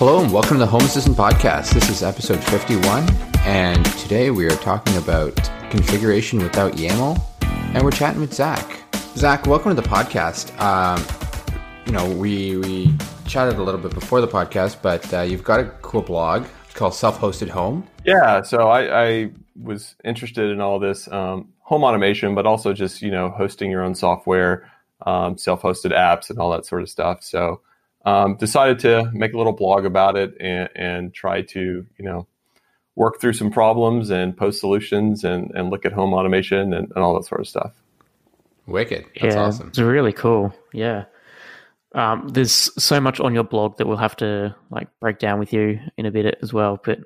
Hello and welcome to the Home Assistant Podcast. This is episode 51, and today we are talking about configuration without YAML, and we're chatting with Zack. Zack, welcome to the podcast. Um, you know, we we chatted a little bit before the podcast, but uh, you've got a cool blog called Self Hosted Home. Yeah, so I, I was interested in all this um, home automation, but also just you know hosting your own software, um, self-hosted apps, and all that sort of stuff. So um, decided to make a little blog about it and, and try to you know work through some problems and post solutions and, and look at home automation and, and all that sort of stuff. Wicked. That's yeah, awesome. It's really cool. Yeah. Um, there's so much on your blog that we'll have to like break down with you in a bit as well. But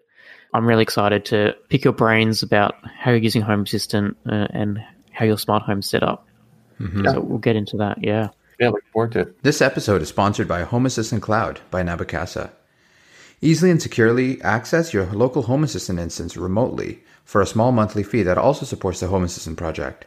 I'm really excited to pick your brains about how you're using Home Assistant uh, and how your smart home set up. Mhm. So we'll get into that. Yeah. Yeah, forward to it. This episode is sponsored by Home Assistant Cloud by Nabu Casa. Easily and securely access your local Home Assistant instance remotely for a small monthly fee that also supports the Home Assistant project.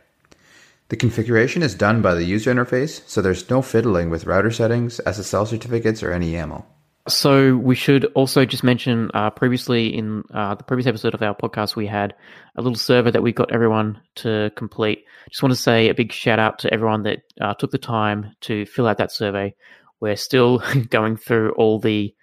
The configuration is done by the user interface, so there's no fiddling with router settings, SSL certificates, or any YAML. So we should also just mention uh, previously in uh, the previous episode of our podcast, we had a little survey that we got everyone to complete. Just want to say a big shout out to everyone that uh, took the time to fill out that survey. We're still going through all the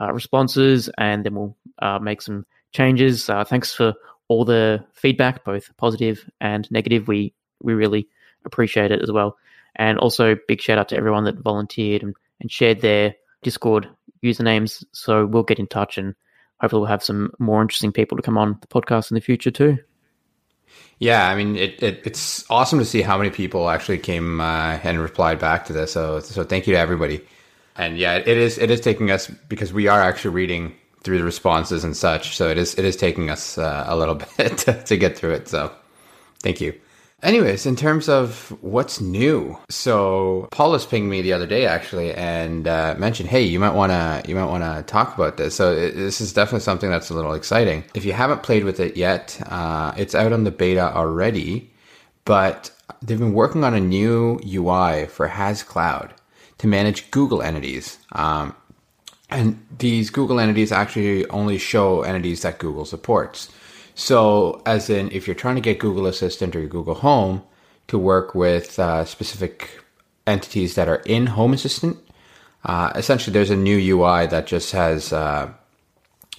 uh, responses, and then we'll uh, make some changes. Uh, thanks for all the feedback, both positive and negative. We we really appreciate it as well. And also, big shout out to everyone that volunteered and, and shared their Discord usernames. So we'll get in touch and hopefully we'll have some more interesting people to come on the podcast in the future too. Yeah, I mean, it, it it's awesome to see how many people actually came uh, and replied back to this. So so thank you to everybody. And yeah, it is it is taking us because we are actually reading through the responses and such. So it is it is taking us uh, a little bit to, to get through it. So thank you. Anyways, in terms of what's new, so Paulus pinged me the other day actually and uh, mentioned, "Hey, you might want to you might want to talk about this." So it, this is definitely something that's a little exciting. If you haven't played with it yet, uh, it's out on the beta already, but they've been working on a new UI for Hass Cloud to manage Google entities. Um, and these Google entities actually only show entities that Google supports. So, as in, if you're trying to get Google Assistant or your Google Home to work with uh, specific entities that are in Home Assistant, uh, essentially there's a new UI that just has uh,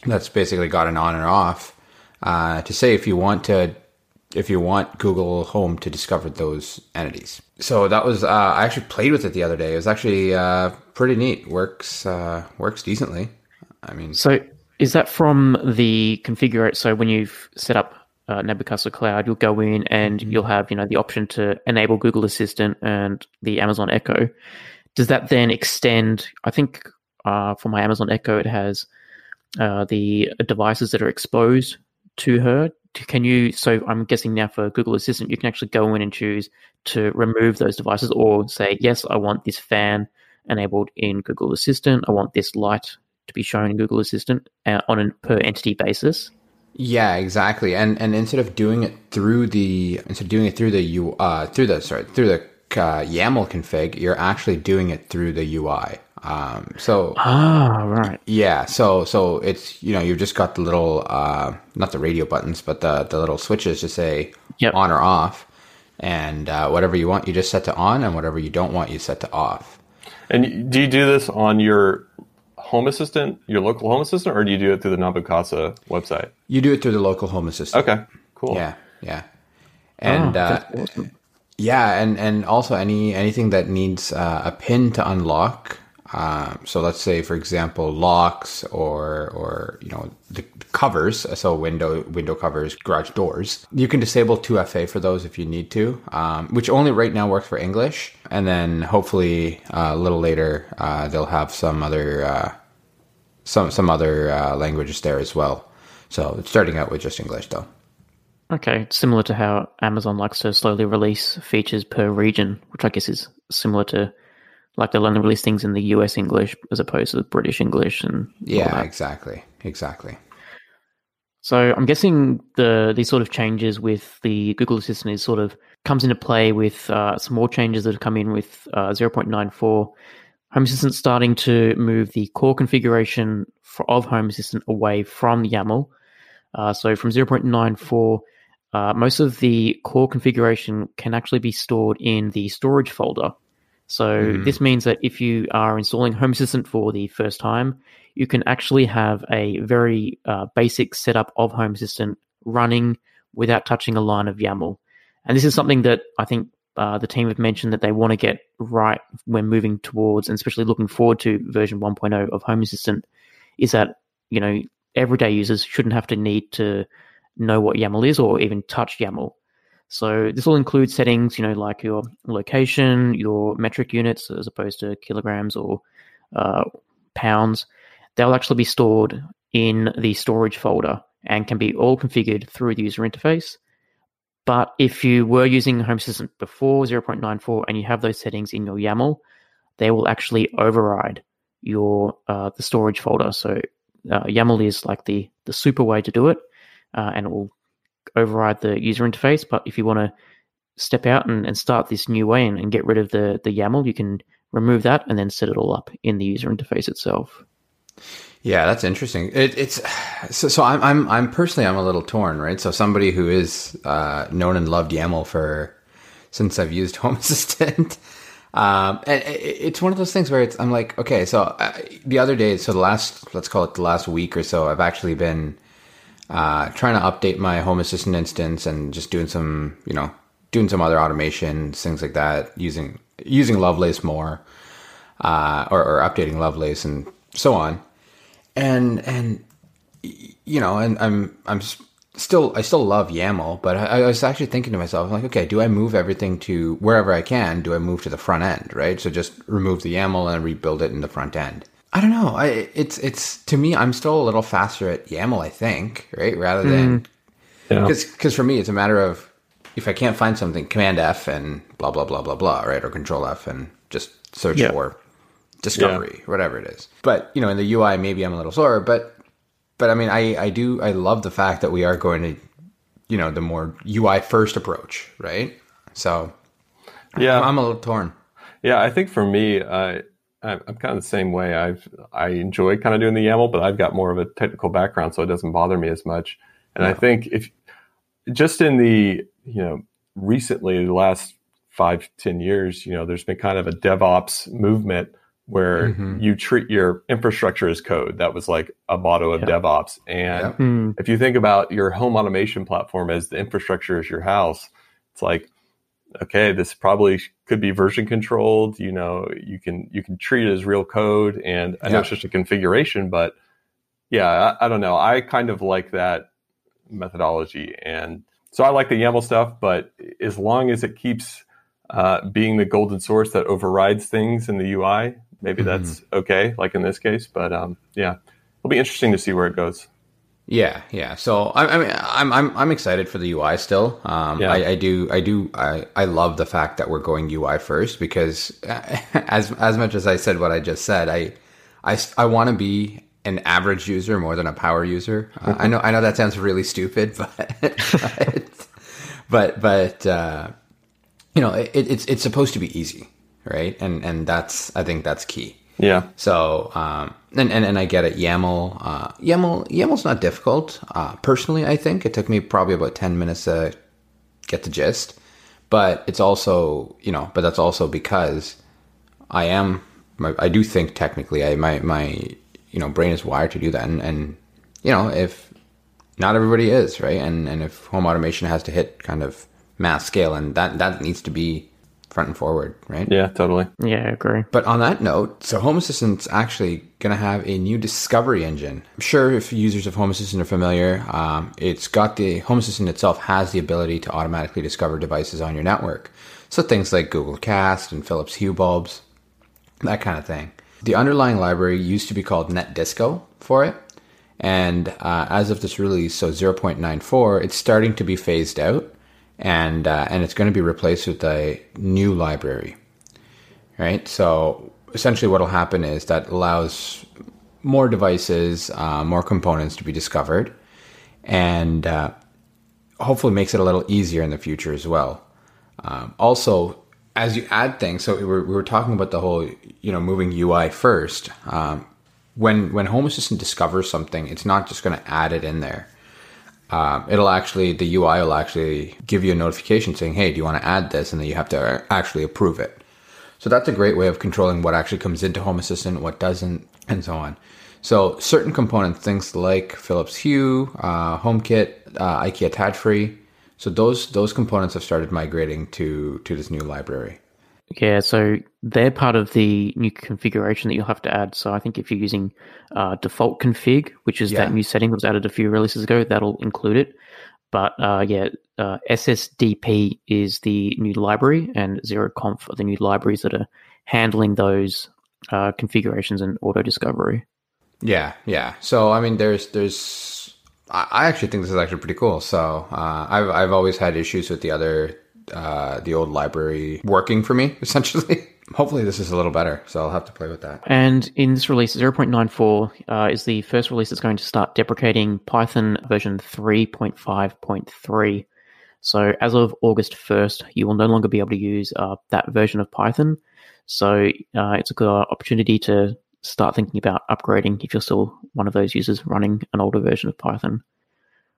that's basically got an on and off uh, to say if you want to if you want Google Home to discover those entities. So that was uh, I actually played with it the other day. It was actually uh, pretty neat. Works works decently. I mean, So is that from the configure? So when you've set up uh, Nabu Casa Cloud, you'll go in and you'll have you know the option to enable Google Assistant and the Amazon Echo. Does that then extend? I think uh, for my Amazon Echo, it has uh, the devices that are exposed to her. Can you? So I'm guessing now for Google Assistant, you can actually go in and choose to remove those devices, or say, yes, I want this fan enabled in Google Assistant. I want this light to be shown in Google Assistant uh, on a per entity basis. Yeah, exactly. And and instead of doing it through the instead of doing it through the U uh through the sorry through the uh, YAML config, you're actually doing it through the UI. Um, so Ah, right. yeah, so so it's you know you've just got the little uh not the radio buttons, but the the little switches to say Yep. on or off, and uh, whatever you want you just set to on, and whatever you don't want you set to off. And do you do this on your home assistant, your local home assistant, or do you do it through the Nabu Casa website? You do it through the local home assistant. Okay, cool. Yeah, yeah, and Oh, uh, awesome. Yeah, and and also any anything that needs uh, a pin to unlock. Um, so let's say, for example, locks or or you know the covers. So window window covers, garage doors. You can disable 2FA for those if you need to, um, which only right now works for English. And then hopefully uh, a little later uh, they'll have some other uh, some some other uh, languages there as well. So it's starting out with just English though. Okay, similar to how Amazon likes to slowly release features per region, which I guess is similar to like they'll only release things in the US English as opposed to British English and Yeah, exactly, exactly. So I'm guessing the these sort of changes with the Google Assistant is sort of comes into play with uh, some more changes that have come in with uh, 0.94. Home Assistant starting to move the core configuration for, of Home Assistant away from YAML. Uh, so from 0.94, uh, most of the core configuration can actually be stored in the storage folder. So mm. this means that if you are installing Home Assistant for the first time, you can actually have a very uh, basic setup of Home Assistant running without touching a line of YAML. And this is something that I think uh, the team have mentioned that they want to get right when moving towards, and especially looking forward to version 1.0 of Home Assistant, is that you know everyday users shouldn't have to need to know what YAML is or even touch YAML. So this will include settings, you know, like your location, your metric units as opposed to kilograms or uh, pounds. They'll actually be stored in the storage folder and can be all configured through the user interface. But if you were using Home Assistant before 0.94 and you have those settings in your YAML, they will actually override your uh, the storage folder. So uh, YAML is like the the super way to do it, uh, and it will override the user interface. But if you want to step out and, and start this new way and, and get rid of the the YAML, you can remove that and then set it all up in the user interface itself. Yeah, that's interesting. It, it's so, so. I'm, I'm, I'm personally, I'm a little torn, right? So somebody who is uh, known and loved YAML for since I've used Home Assistant, um, and it, it's one of those things where it's. I'm like, okay, so uh, the other day, so the last, let's call it the last week or so, I've actually been uh, trying to update my Home Assistant instance and just doing some, you know, doing some other automations, things like that, using using Lovelace more, uh, or, or updating Lovelace and so on and and you know, and I'm I'm still I still love YAML, but I, I, was actually thinking to myself, like, okay, do I move everything to wherever I can? Do I move to the front end, right? So just remove the YAML and rebuild it in the front end. I don't know. I it's it's to me, I'm still a little faster at YAML, I think, right? Rather than because mm. because for me, it's a matter of if I can't find something, Command F and blah blah blah blah blah, right, or Control F and just search yeah. for discovery, yeah. whatever it is. But you know, in the UI, maybe I'm a little slower, but but I mean, I I do I love the fact that we are going to, you know, the more UI first approach, right? So, yeah, I'm, a little torn. Yeah, I think for me, I. I'm kind of the same way. I've I enjoy kind of doing the YAML, but I've got more of a technical background, so it doesn't bother me as much. And yeah. I think if just in the you know recently the last five ten years, you know, there's been kind of a DevOps movement where mm-hmm. you treat your infrastructure as code. That was like a motto of DevOps. And mm. if you think about your home automation platform as the infrastructure is your house, it's like, okay, this probably could be version controlled. You know, you can you can treat it as real code. And I know it's just a configuration, but yeah, I, I don't know. I kind of like that methodology, and so I like the YAML stuff. But as long as it keeps uh, being the golden source that overrides things in the UI, maybe mm-hmm. that's okay, like in this case. But um, yeah, it'll be interesting to see where it goes. Yeah, yeah. So I, I mean, I'm I'm I'm excited for the UI still. Um, yeah. I, I do I do I, I love the fact that we're going UI first because as as much as I said what I just said, I I I want to be an average user more than a power user. Uh, I know I know that sounds really stupid, but but but, but uh, you know it, it's it's supposed to be easy right? And and that's I think that's key. Yeah. So um, and, and and I get it. YAML, uh, YAML, YAML's not difficult. Uh, personally, I think it took me probably about ten minutes to get the gist. But it's also you know, but that's also because I am I do think technically. I my my you know brain is wired to do that, and and you know if not everybody is right, and and if home automation has to hit kind of mass scale, and that that needs to be front and forward, right? Yeah, totally. Yeah, I agree. But on that note, so Home Assistant's actually going to have a new discovery engine. I'm sure if users of Home Assistant are familiar, um, it's got the Home Assistant itself has the ability to automatically discover devices on your network. So things like Google Cast and Philips Hue bulbs, that kind of thing. The underlying library used to be called NetDisco for it. And uh, as of this release, so 0.94, it's starting to be phased out and uh, and it's going to be replaced with a new library, right? So essentially, what will happen is that allows more devices, uh, more components to be discovered, and uh, hopefully makes it a little easier in the future as well. Um, also, as you add things, so we were, we were talking about the whole, you know, moving UI first. Um, when when Home Assistant discovers something, it's not just going to add it in there. Um, it'll actually the UI will actually give you a notification saying, "Hey, do you want to add this?" And then you have to actually approve it. So that's a great way of controlling what actually comes into Home Assistant, what doesn't, and so on. So certain components, things like Philips Hue, uh, HomeKit, uh, IKEA Tradfri. So those those components have started migrating to to this new library. Yeah, so they're part of the new configuration that you'll have to add. So I think if you're using uh, default config, which is Yeah. that new setting that was added a few releases ago, that'll include it. But uh, yeah, uh, SSDP is the new library, and ZeroConf are the new libraries that are handling those uh, configurations and auto discovery. Yeah, yeah. So I mean, there's there's I I actually think this is actually pretty cool. So uh, I've I've always had issues with the other uh, the old library working for me essentially. Hopefully, this is a little better. So I'll have to play with that. And in this release, 0.94 uh, is the first release that's going to start deprecating Python version 3.5.3. So as of August 1st, you will no longer be able to use uh, that version of Python. So uh, it's a good opportunity to start thinking about upgrading if you're still one of those users running an older version of Python,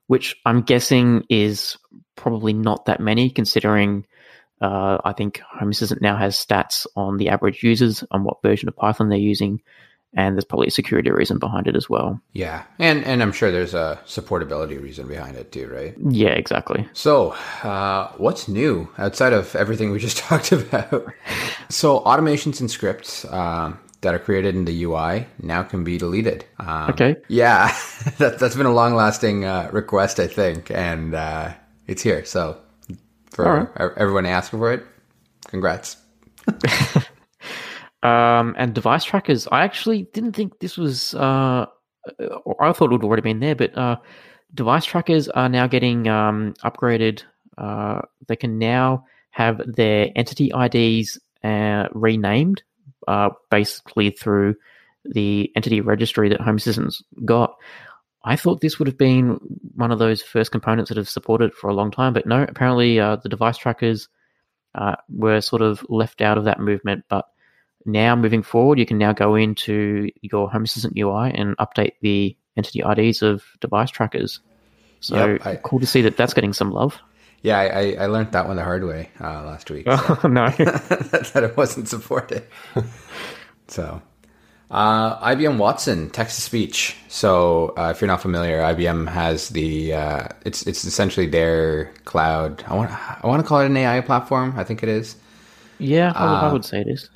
which I'm guessing is probably not that many considering uh, I think Home Assistant now has stats on the average users on what version of Python they're using, and there's probably a security reason behind it as well. Yeah, and and I'm sure there's a supportability reason behind it too, right? Yeah, exactly. So, uh, what's new outside of everything we just talked about? so, automations and scripts um, that are created in the UI now can be deleted. Um, Okay. Yeah, that, that's been a long lasting uh, request, I think, and uh, it's here. So, for right. everyone asking for it, congrats. Um, and device trackers, I actually didn't think this was, uh, I thought it would already been there, but uh, device trackers are now getting um, upgraded. Uh, they can now have their entity IDs uh, renamed, uh, basically through the entity registry that Home Assistant's got. I thought this would have been one of those first components that have supported for a long time, but no, apparently uh, the device trackers uh, were sort of left out of that movement. But now, moving forward, you can now go into your Home Assistant UI and update the entity IDs of device trackers. So Yep, I- cool to see that that's getting some love. Yeah, I, I, I learned that one the hard way uh, last week. Oh, no. that it wasn't supported. so, uh, IBM Watson text to speech. So, uh, if you're not familiar, IBM has the uh, it's it's essentially their cloud. I want I want to call it an AI platform. I think it is. yeah, I, would- I Uh, would say it is.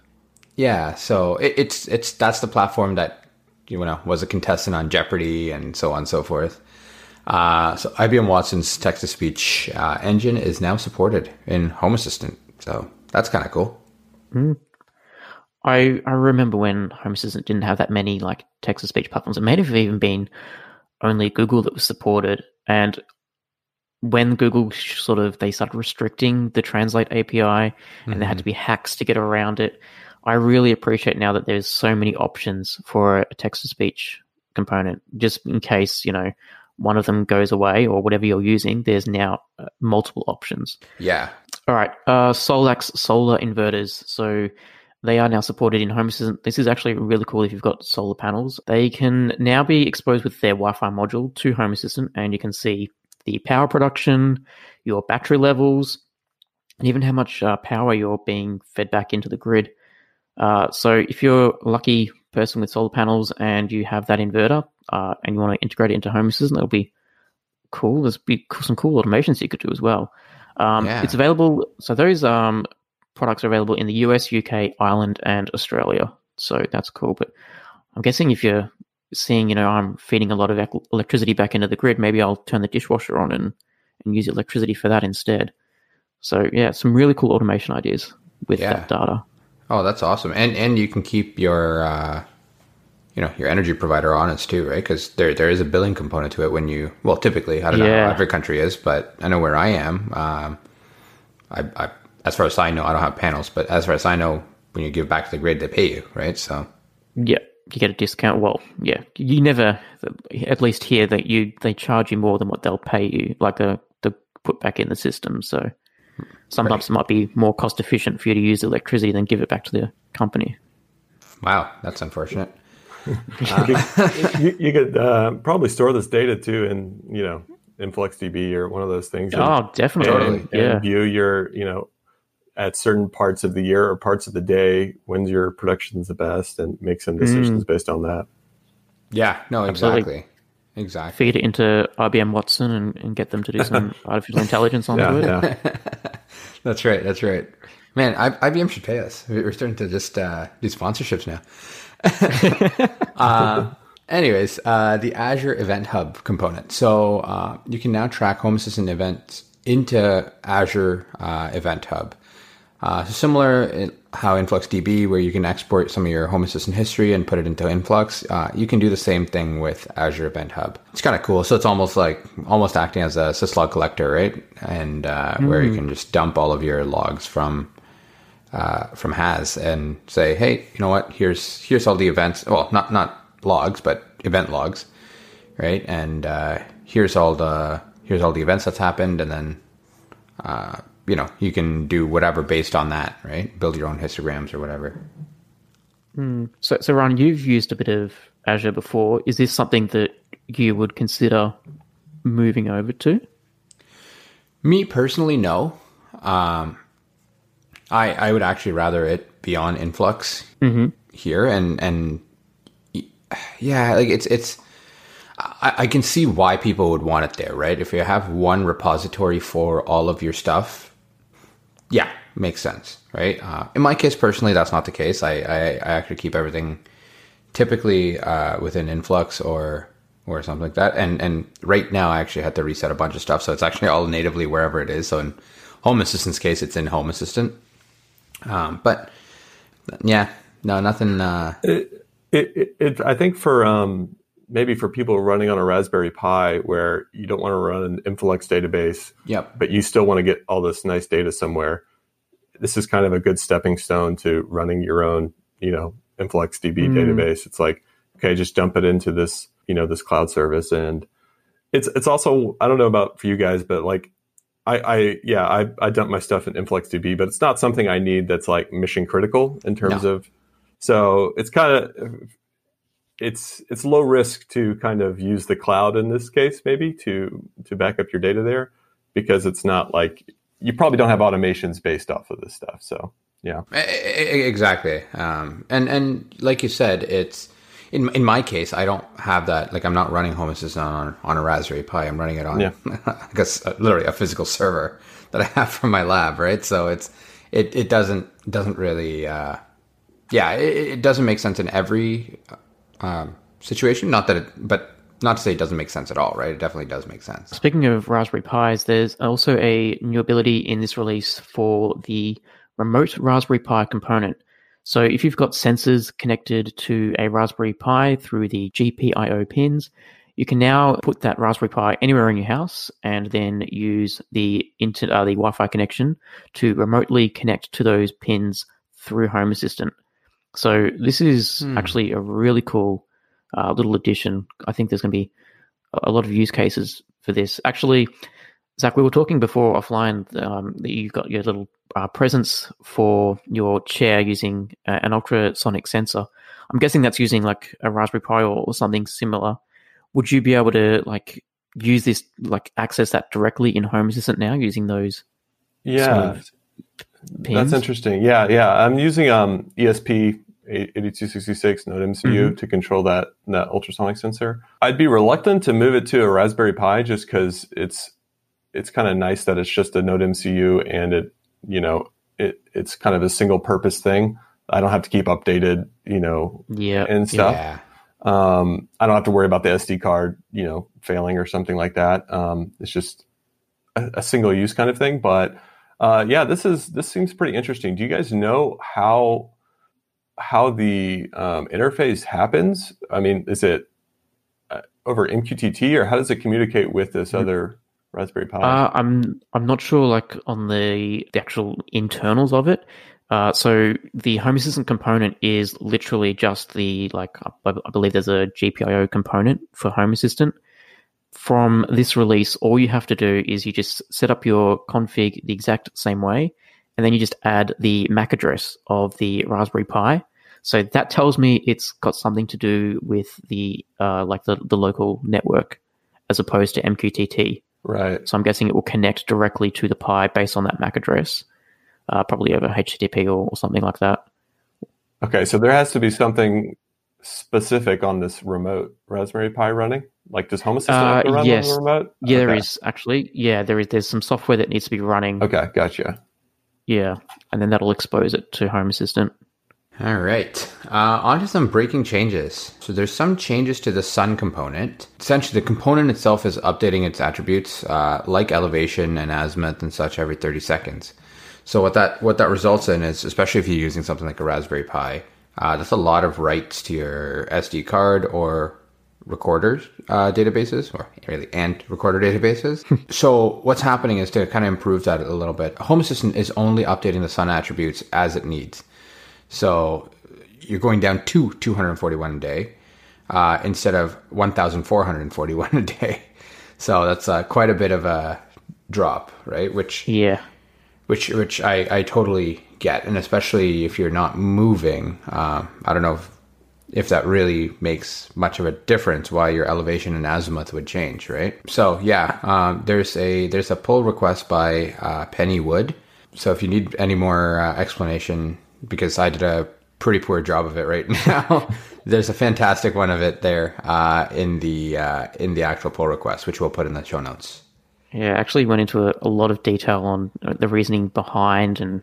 Yeah. So it, it's it's that's the platform that you know was a contestant on Jeopardy and so on and so forth. Uh, so IBM Watson's text to speech uh, engine is now supported in Home Assistant. So that's kind of cool. I, I remember when Home Assistant didn't have that many like text to speech platforms. It may have even been only Google that was supported. And when Google sort of they started restricting the Translate API and there had to be hacks to get around it, I really appreciate now that there's so many options for a text to speech component. Just in case you know one of them goes away or whatever you're using, there's now uh, multiple options. Yeah. All right, uh, Solax solar inverters. So they are now supported in Home Assistant. This is actually really cool if you've got solar panels. They can now be exposed with their Wi Fi module to Home Assistant, and you can see the power production, your battery levels, and even how much uh, power you're being fed back into the grid. Uh, so if you're lucky person with solar panels and you have that inverter uh, and you want to integrate it into Home Assistant, that'll be cool. There's be some cool automations you could do as well. Um, Yeah. It's available. So those um, products are available in the US, UK, Ireland, and Australia. So that's cool. But I'm guessing if you're seeing, you know, I'm feeding a lot of ec- electricity back into the grid, maybe I'll turn the dishwasher on and, and use electricity for that instead. So yeah, some really cool automation ideas with Yeah. that data. Oh, that's awesome. And and you can keep your uh, you know your energy provider honest too, right? Because there there is a billing component to it when you well typically I don't know how every country is, but I know where I am. Um, I, I as far as I know, I don't have panels, but as far as I know, when you give back to the grid, they pay you, right? So Yeah, you get a discount. Well, yeah, you never, at least here, that you they charge you more than what they'll pay you, like the to put back in the system. So sometimes it might be more cost efficient for you to use electricity than give it back to the company. Wow, that's unfortunate. you, you could uh, probably store this data too in you know InfluxDB or one of those things. and- Oh, definitely. and, and yeah. view your you know at certain parts of the year or parts of the day when's your production's the best and make some decisions based on that Yeah, no, Absolutely. exactly. Exactly. Feed it into IBM Watson and, and get them to do some artificial intelligence on yeah it. yeah That's right. That's right. Man, I, IBM should pay us. We're starting to just uh, do sponsorships now. uh, anyways, uh, the Azure Event Hub component. So uh, you can now track Home Assistant events into Azure uh, Event Hub. Uh, so similar in how InfluxDB, where you can export some of your Home Assistant history and put it into Influx, uh, you can do the same thing with Azure Event Hub. It's kind of cool. So it's almost like almost acting as a syslog collector, right? And uh, where you can just dump all of your logs from uh, from Hass and say, hey, you know what? Here's here's all the events. Well, not not logs, but event logs, right? And uh, here's all the here's all the events that's happened, and then uh, you know you can do whatever based on that, right? Build your own histograms or whatever. So, so Ron, you've used a bit of Azure before. Is this something that you would consider moving over to? Me personally, no. Um, I I would actually rather it be on Influx here, and and yeah, like it's it's. I, I can see why people would want it there, right? If you have one repository for all of your stuff, yeah, makes sense, right? Uh, in my case, personally, that's not the case. I I, I actually keep everything typically uh, within Influx or or something like that. And and right now, I actually had to reset a bunch of stuff, so it's actually all natively wherever it is. So in Home Assistant's case, it's in Home Assistant. Um, but yeah, no, nothing. Uh, it, it, it i think for um maybe for people running on a raspberry pi where you don't want to run an influx database yep. but you still want to get all this nice data somewhere this is kind of a good stepping stone to running your own you know influxdb Mm. database it's like okay just dump it into this you know this cloud service and it's it's also i don't know about for you guys but like i i yeah i i dump my stuff in influxdb but it's not something i need that's like mission critical in terms No. of so it's kind of it's it's low risk to kind of use the cloud in this case maybe to to back up your data there because it's not like you probably don't have automations based off of this stuff so yeah Exactly. Um, and and like you said, it's in in my case, I don't have that. Like I'm not running Home Assistant on on a Raspberry Pi. I'm running it on, Yeah. I guess, uh, literally a physical server that I have from my lab, right? So it's it it doesn't doesn't really, uh, yeah, it, it doesn't make sense in every um, situation. Not that it, but not to say it doesn't make sense at all, right? It definitely does make sense. Speaking of Raspberry Pis, there's also a new ability in this release for the remote Raspberry Pi component. So if you've got sensors connected to a Raspberry Pi through the GPIO pins, you can now put that Raspberry Pi anywhere in your house and then use the inter- uh, the Wi-Fi connection to remotely connect to those pins through Home Assistant. So this is Hmm. actually a really cool uh, little addition. I think there's going to be a lot of use cases for this. Actually, Zack, we were talking before offline um, that you got your little uh, presence for your chair using uh, an ultrasonic sensor. I'm guessing that's using like a Raspberry Pi or, or something similar. Would you be able to like use this, like access that directly in Home Assistant now using those yeah of pins? that's interesting yeah yeah i'm using um esp 8266 node mcu to control that that ultrasonic sensor i'd be reluctant to move it to a raspberry pi just because it's it's kind of nice that it's just a node mcu and it you know it it's kind of a single purpose thing i don't have to keep updated you know Yeah, and stuff Yeah. um, I don't have to worry about the SD card, you know, failing or something like that. Um, it's just a, a single use kind of thing. But uh, yeah, this is this seems pretty interesting. Do you guys know how how the um, interface happens? I mean, is it uh, over MQTT or how does it communicate with this other Raspberry Pi? Uh, I'm I'm not sure like on the the actual internals of it. Uh, so the Home Assistant component is literally just the like I, I believe there's a GPIO component for Home Assistant, from this release, all you have to do is you just set up your config the exact same way, and then you just add the MAC address of the Raspberry Pi. So that tells me it's got something to do with the uh, like the, the local network as opposed to MQTT. Right. So I'm guessing it will connect directly to the Pi based on that MAC address, uh, probably over HTTP or, or something like that. Okay, so there has to be something specific on this remote Raspberry Pi running? Like, does Home Assistant have to Uh, run yes. on the remote? Yeah, there Okay. is actually. Yeah, there is. There's some software that needs to be running. Okay, gotcha. Yeah, and then that'll expose it to Home Assistant. All right. Uh, on to some breaking changes. So there's some changes to the sun component. Essentially, the component itself is updating its attributes, uh, like elevation and azimuth and such, every 30 seconds. So what that what that results in is, especially if you're using something like a Raspberry Pi, uh, that's a lot of writes to your SD card or recorders uh, databases, or really and recorder databases. so what's happening is to kind of improve that a little bit. Home Assistant is only updating the sun attributes as it needs. So you're going down to 241 a day uh, instead of 1,441 a day. So that's uh, quite a bit of a drop, right? Which Yeah, which which I, I totally get, and especially if you're not moving. Um, I don't know if, if that really makes much of a difference. Why your elevation and azimuth would change, right? So yeah, um, there's a there's a pull request by uh, Penny Wood. So if you need any more uh, explanation, because I did a pretty poor job of it right now. There's a fantastic one of it there uh, in the uh, in the actual pull request, which we'll put in the show notes. yeah. Actually, went into a, a lot of detail on uh, the reasoning behind and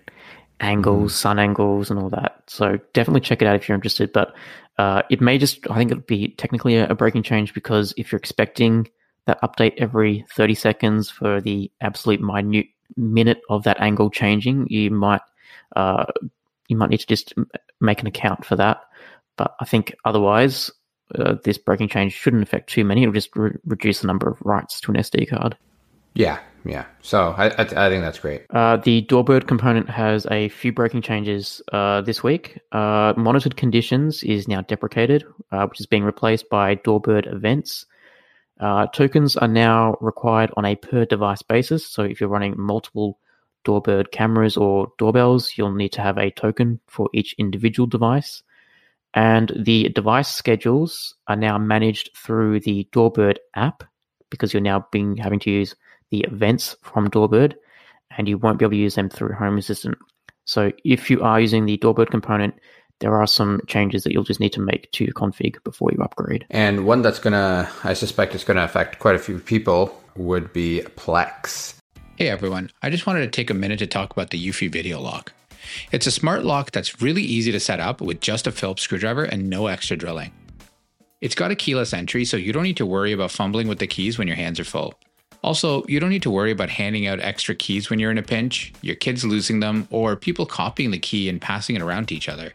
angles, sun angles, and all that. So definitely check it out if you're interested. But uh, it may just, I think it'll be technically a, a breaking change because if you're expecting that update every 30 seconds for the absolute minute minute of that angle changing, you might uh, you might need to just make an account for that. But I think otherwise, uh, this breaking change shouldn't affect too many. It'll just re- reduce the number of writes to an SD card. Yeah, yeah. So I I, I think that's great. Uh, the Doorbird component has a few breaking changes uh, this week. Uh, monitored conditions is now deprecated, uh, which is being replaced by Doorbird events. Uh, tokens are now required on a per device basis. So if you're running multiple Doorbird cameras or doorbells, you'll need to have a token for each individual device. And the device schedules are now managed through the Doorbird app because you're now being having to use the events from Doorbird and you won't be able to use them through Home Assistant. So if you are using the Doorbird component, there are some changes that you'll just need to make to your config before you upgrade. And one that's gonna, I suspect, is gonna affect quite a few people would be Plex. Hey everyone, I just wanted to take a minute to talk about the Eufy Video Lock. It's a smart lock that's really easy to set up with just a Phillips screwdriver and no extra drilling. It's got a keyless entry, so you don't need to worry about fumbling with the keys when your hands are full. Also, you don't need to worry about handing out extra keys when you're in a pinch, your kids losing them, or people copying the key and passing it around to each other.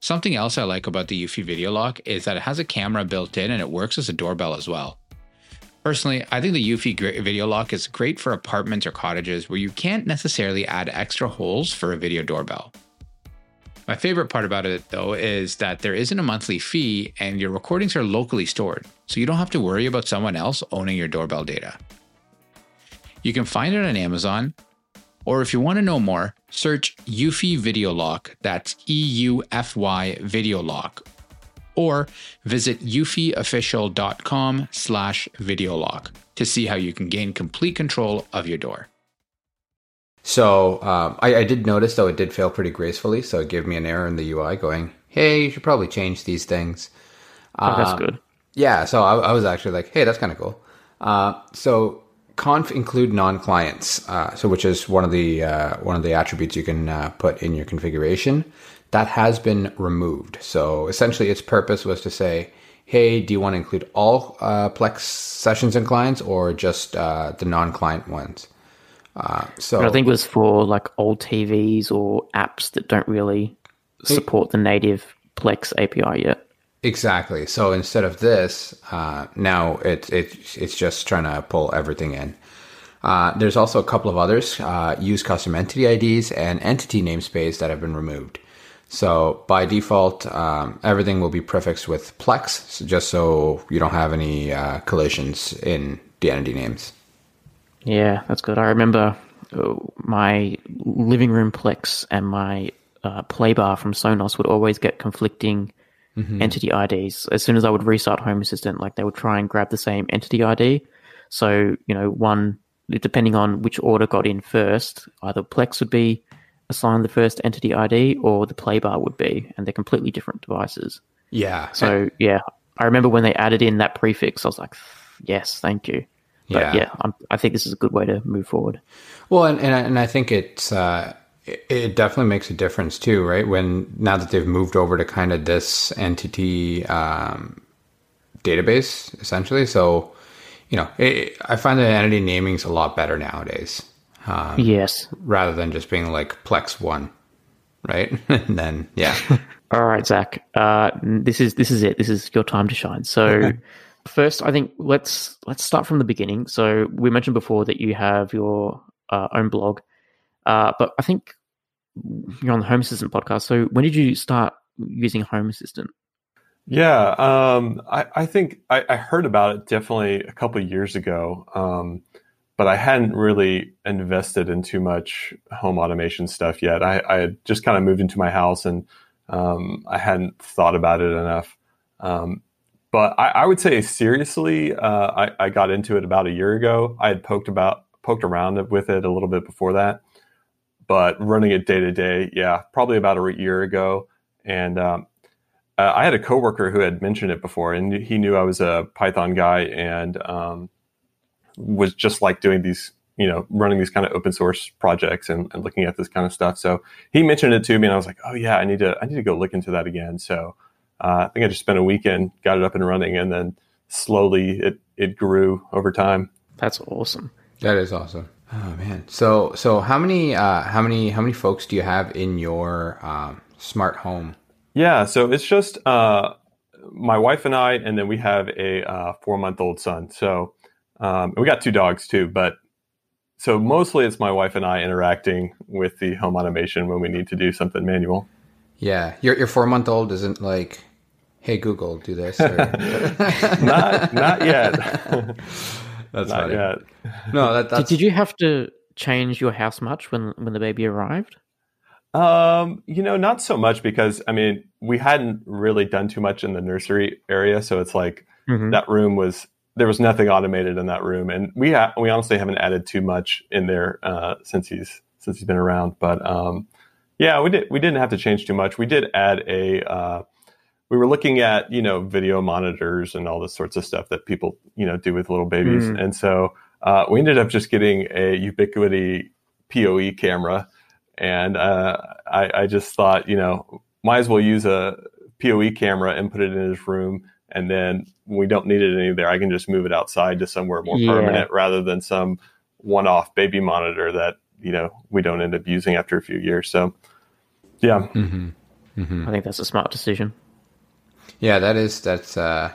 Something else I like about the Eufy Video Lock is that it has a camera built in and it works as a doorbell as well. Personally, I think the Eufy Video Lock is great for apartments or cottages where you can't necessarily add extra holes for a video doorbell. My favorite part about it, though, is that there isn't a monthly fee and your recordings are locally stored, so you don't have to worry about someone else owning your doorbell data. You can find it on Amazon, or if you want to know more, search Eufy Video Lock, that's E U F Y Video Lock, or visit eufyofficial.com slash video lock to see how you can gain complete control of your door. So um, I, I did notice, though, it did fail pretty gracefully. So it gave me an error in the UI going, hey, you should probably change these things. Oh, that's Um, good. Yeah, so I, I was actually like, hey, that's kind of cool. Uh, so conf include non-clients, uh, so which is one of the uh, one of the attributes you can uh, put in your configuration. That has been removed. So essentially, its purpose was to say, hey, do you want to include all uh, Plex sessions and clients or just uh, the non-client ones? Uh, so I think it was for like old TVs or apps that don't really support the native Plex API yet. Exactly. So instead of this, uh, now it, it, it's just trying to pull everything in. Uh, there's also a couple of others, uh, use custom entity IDs and entity namespace that have been removed. So by default, um, everything will be prefixed with Plex, just so you don't have any uh, collisions in the entity names. Yeah, that's good. I remember uh, my living room Plex and my uh, play bar from Sonos would always get conflicting mm-hmm. entity IDs. As soon as I would restart Home Assistant, like they would try and grab the same entity ID. So, you know, one, depending on which order got in first, either Plex would be assigned the first entity ID or the play bar would be, and they're completely different devices. Yeah. So, yeah, I remember when they added in that prefix, I was like, yes, thank you. But yeah, yeah I'm, i think this is a good way to move forward. Well, and and, and I think it's uh, it, it, definitely makes a difference too, right? When now that they've moved over to kind of this entity um, database, essentially. So, you know, it, I find that entity naming is a lot better nowadays. Um, yes, rather than just being like Plex one, right? and then yeah. All right, Zack. Uh, this is this is it. This is your time to shine. So. first, I think let's let's start from the beginning. So we mentioned before that you have your uh, own blog, uh, but I think you're on the Home Assistant podcast. So when did you start using Home Assistant? Yeah, um, I, I, think I, I, heard about it definitely a couple years ago, um, but I hadn't really invested in too much home automation stuff yet. I, I had just kind of moved into my house and um, I hadn't thought about it enough. Um, but I, would say seriously, uh, I, I, got into it about a year ago. I had poked about poked around with it a little bit before that, but running it day to day, yeah, probably about a year ago. And um, uh, I had a coworker who had mentioned it before, and he knew I was a Python guy and um, was just like doing these, you know, running these kind of open source projects and, and, looking at this kind of stuff. So he mentioned it to me, and I was like, oh yeah, I need to I need to go look into that again. So uh, I think I just spent a weekend, got it up and running, and then slowly it it grew over time. That's awesome. That is awesome. Oh man. So so how many uh, how many how many folks do you have in your um, smart home? Yeah. So it's just uh, my wife and I, and then we have a uh, four month old son. So um, we got two dogs too, but so mostly it's my wife and I interacting with the home automation when we need to do something manual. Yeah, your your four month old isn't like hey Google, do this. Or... not not yet. That's not funny. yet. No, that, that's... Did, did you have to change your house much when when the baby arrived? Um, you know, not so much because I mean, we hadn't really done too much in the nursery area, so it's like mm-hmm. that room was there was nothing automated in that room, and we ha- we honestly haven't added too much in there uh, since he's since he's been around. But um, yeah, we did we didn't have to change too much. We did add a uh, we were looking at you know video monitors and all this sorts of stuff that people you know do with little babies, mm. and so uh, we ended up just getting a Ubiquiti PoE camera, and uh, I, I, just thought you know might as well use a PoE camera and put it in his room, and then we don't need it any there. I can just move it outside to somewhere more yeah. permanent rather than some one-off baby monitor that you know we don't end up using after a few years. So yeah, mm-hmm. Mm-hmm. I think that's a smart decision. Yeah, that is that's uh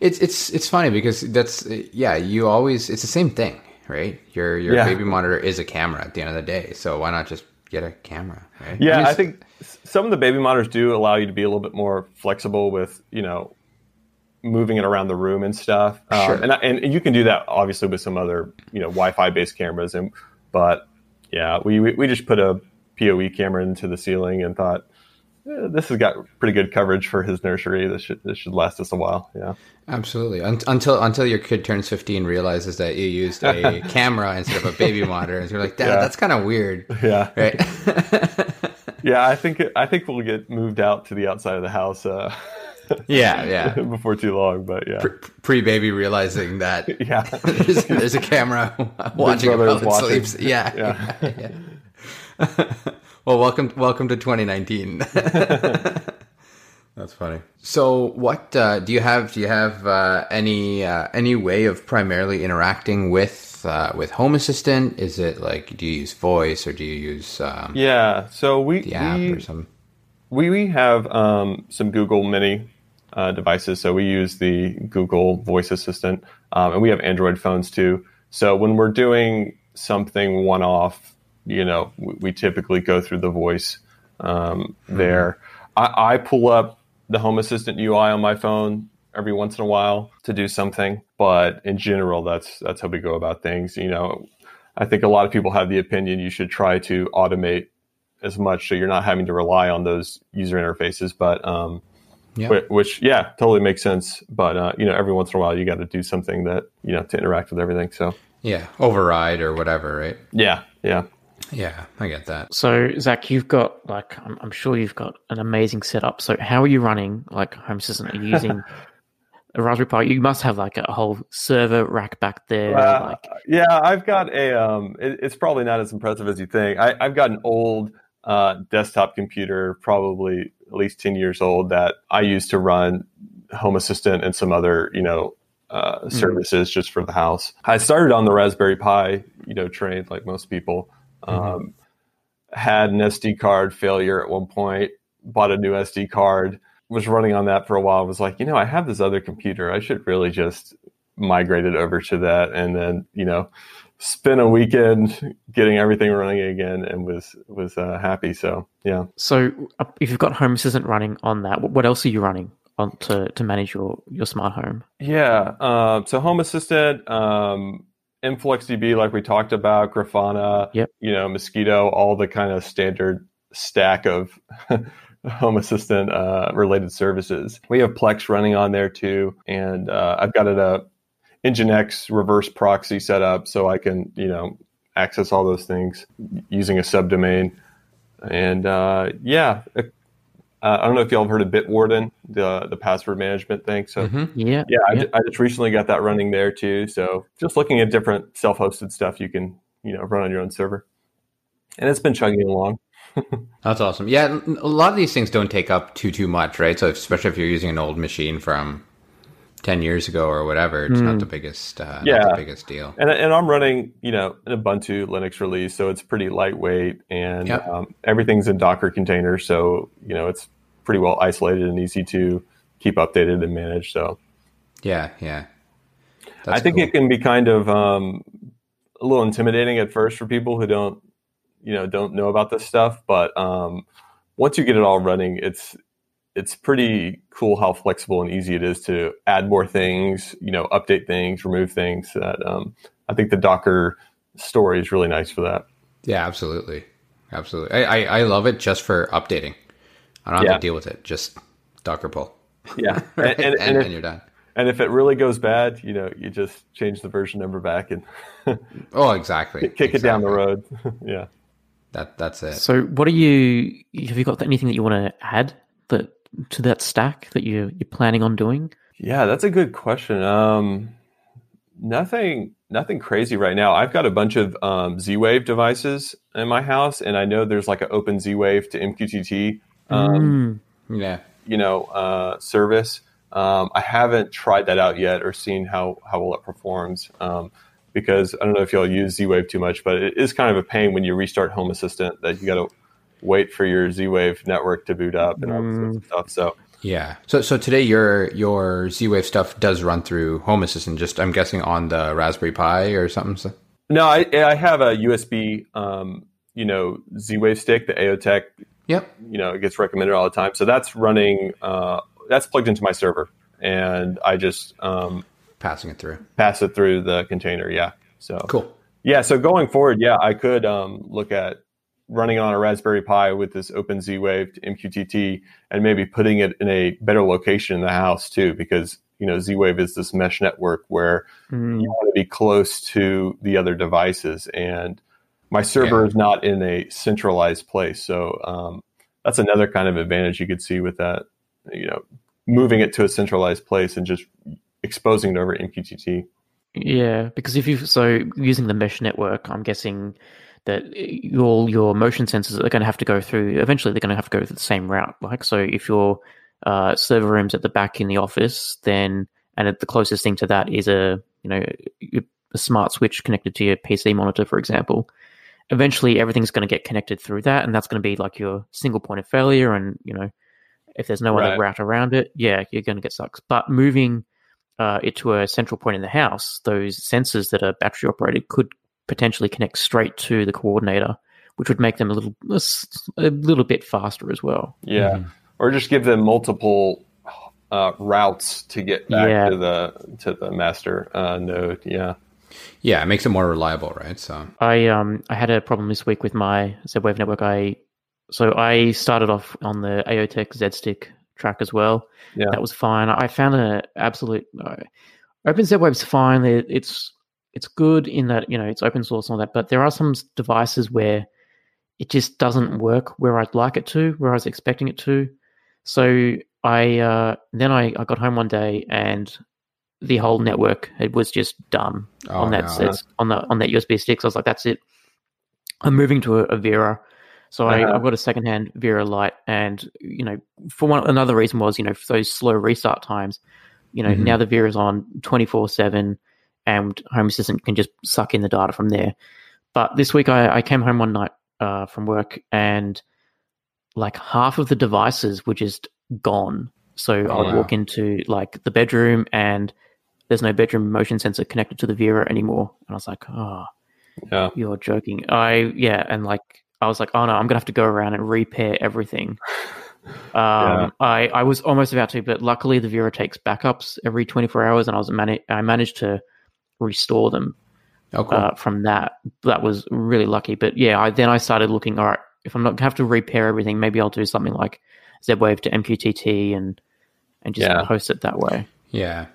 it's it's it's funny because that's yeah, you always it's the same thing, right? Your your yeah. baby monitor is a camera at the end of the day. So why not just get a camera, right? Yeah, I, mean, I think some of the baby monitors do allow you to be a little bit more flexible with, you know, moving it around the room and stuff. Um, sure. and, and you can do that obviously with some other, you know, Wi-Fi based cameras and but yeah, we we just put a PoE camera into the ceiling and thought this has got pretty good coverage for his nursery. This should this should last us a while. Yeah, absolutely. until until your kid turns fifteen, realizes that you used a camera instead of a baby monitor, and you're like, Dad, yeah. that's kind of weird. Yeah, right. yeah, I think I think we'll get moved out to the outside of the house. Uh, yeah, yeah. Before too long, but yeah. Pre baby realizing that yeah, there's, there's, a camera watching him while it sleeps. Yeah, yeah. yeah. Well, welcome, welcome to 2019. That's funny. So, what uh, do you have? Do you have uh, any uh, any way of primarily interacting with uh, with Home Assistant? Is it like do you use voice or do you use um, yeah? So we the app we, or some we we have um, some Google Mini uh, devices. So we use the Google Voice Assistant, um, and we have Android phones too. So when we're doing something one off you know, we, we typically go through the voice um, mm-hmm. there. I, I pull up the Home Assistant UI on my phone every once in a while to do something, but in general, that's that's how we go about things. You know, I think a lot of people have the opinion you should try to automate as much so you're not having to rely on those user interfaces. But um, yeah. Which, which, yeah, totally makes sense. But uh, you know, every once in a while, you got to do something that you know to interact with everything. So yeah, override or whatever, right? Yeah, yeah, yeah. I get that. So Zack, you've got like I'm, I'm sure you've got an amazing setup. So how are you running like Home Assistant? Are you using a Raspberry Pi? You must have like a whole server rack back there. Uh, like... Yeah, I've got a. Um, it, it's probably not as impressive as you think. I, I've got an old uh, desktop computer, probably at least 10 years old, that I use to run Home Assistant and some other, you know, uh, mm-hmm. services mm-hmm. just for the house. I started on the Raspberry Pi, you know, train like most people. Mm-hmm. Um, had an SD card failure at one point, bought a new SD card, was running on that for a while. Was like, you know, I have this other computer. I should really just migrate it over to that. And then, you know, spent a weekend getting everything running again and was was uh, happy. So yeah. So uh, if you've got Home Assistant running on that, what else are you running on to to manage your your smart home? Yeah. Uh, so Home Assistant. Um, InfluxDB, like we talked about, Grafana, yep. you know, Mosquitto, all the kind of standard stack of Home Assistant uh, related services. We have Plex running on there too, and uh, I've got it a Nginx reverse proxy set up so I can, you know, access all those things using a subdomain. And uh, yeah, uh, I don't know if y'all have heard of Bitwarden, the the password management thing. So mm-hmm. yeah, yeah, I, I, just recently got that running there too. So just looking at different self-hosted stuff you can, you know, run on your own server, and it's been chugging along. That's awesome. Yeah, a lot of these things don't take up too too much, right? So especially if you're using an old machine from 10 years ago or whatever it's mm. not hmm. the biggest uh, yeah the biggest deal and, and i'm running you know an ubuntu linux release so it's pretty lightweight and yep. um, everything's in docker containers so you know it's pretty well isolated and easy to keep updated and manage so yeah yeah That's i think cool. it can be kind of um, a little intimidating at first for people who don't you know don't know about this stuff but um, once you get it all running it's it's pretty cool how flexible and easy it is to add more things, you know, update things, remove things. That um, I think the Docker story is really nice for that. Yeah, absolutely, absolutely. I, I, I love it just for updating. I don't have yeah. to deal with it. Just Docker pull. Yeah, right? and, and, and, if, and, you're done. And if it really goes bad, you know, you just change the version number back and oh, exactly, kick exactly. it down the road. yeah, that that's it. So, what are you? Have you got anything that you want to add that to that stack that you you're planning on doing? Yeah, that's a good question. Um, nothing nothing crazy right now. I've got a bunch of um, Z Wave devices in my house, and I know there's like an Open Z Wave to MQTT. Um, mm. Yeah, you know, uh, service. Um, I haven't tried that out yet or seen how how well it performs. Um, because I don't know if y'all use Z Wave too much, but it is kind of a pain when you restart Home Assistant that you got to wait for your Z Wave network to boot up and all this mm. stuff. So yeah. So so today your your Z Wave stuff does run through Home Assistant. Just I'm guessing on the Raspberry Pi or something. So. No, I I have a USB um, you know Z Wave stick, the Aeotec. Yep. You know, it gets recommended all the time. So that's running. Uh, that's plugged into my server, and I just um, passing it through. Pass it through the container. Yeah. So cool. Yeah. So going forward, yeah, I could um, look at running on a Raspberry Pi with this Open Z Wave to MQTT and maybe putting it in a better location in the house too, because you know Z Wave is this mesh network where mm. you want to be close to the other devices, and my server yeah. is not in a centralized place, so um, that's another kind of advantage you could see with that. You know, moving it to a centralized place and just exposing it over MQTT. Yeah, because if you so using the mesh network, I'm guessing that all your motion sensors are going to have to go through. Eventually, they're going to have to go through the same route. Like so, if your uh, server room's at the back in the office, then and the closest thing to that is a you know a smart switch connected to your PC monitor, for example. Eventually, everything's going to get connected through that, and that's going to be like your single point of failure. And you know, if there's no right. other route around it, yeah, you're going to get stuck. But moving uh, it to a central point in the house, those sensors that are battery operated could potentially connect straight to the coordinator, which would make them a little a little bit faster as well. Yeah. Mm-hmm. or just give them multiple uh, routes to get back Yeah. to the to the master uh, node. Yeah. Yeah, it makes it more reliable, right? So I um I had a problem this week with my Z-Wave network. I so I started off on the Aeotec Z-Stick track as well. Yeah. That was fine. I found an absolute no. Open Z-Wave's fine. It- It's it's good in that you know it's open source and all that, but there are some devices where it just doesn't work where I'd like it to, where I was expecting it to. So I uh, then I, I got home one day and the whole network it was just done Oh, on that no. on the on that USB stick. So I was like, that's it. I'm moving to a, a Vera. So I, Uh-huh. I've got a secondhand Vera Lite, and you know, for one another reason was you know for those slow restart times, you know Mhm. now the Vera's on twenty four seven, and Home Assistant can just suck in the data from there. But this week I, I came home one night uh, from work, and like half of the devices were just gone. So Oh, I'd wow. walk into like the bedroom, and there's no bedroom motion sensor connected to the Vera anymore, and I was like, oh. Yeah. You're joking. I yeah, and like I was like, oh no, I'm gonna have to go around and repair everything. Um, I I was almost about to, but luckily the Vera takes backups every 24 hours, and I was mani- I managed to restore them oh, cool. uh, from that. That was really lucky. But yeah, I then I started looking. All right, if I'm not gonna have to repair everything, maybe I'll do something like Z-Wave to MQTT and and just Yeah. host it that way. yeah.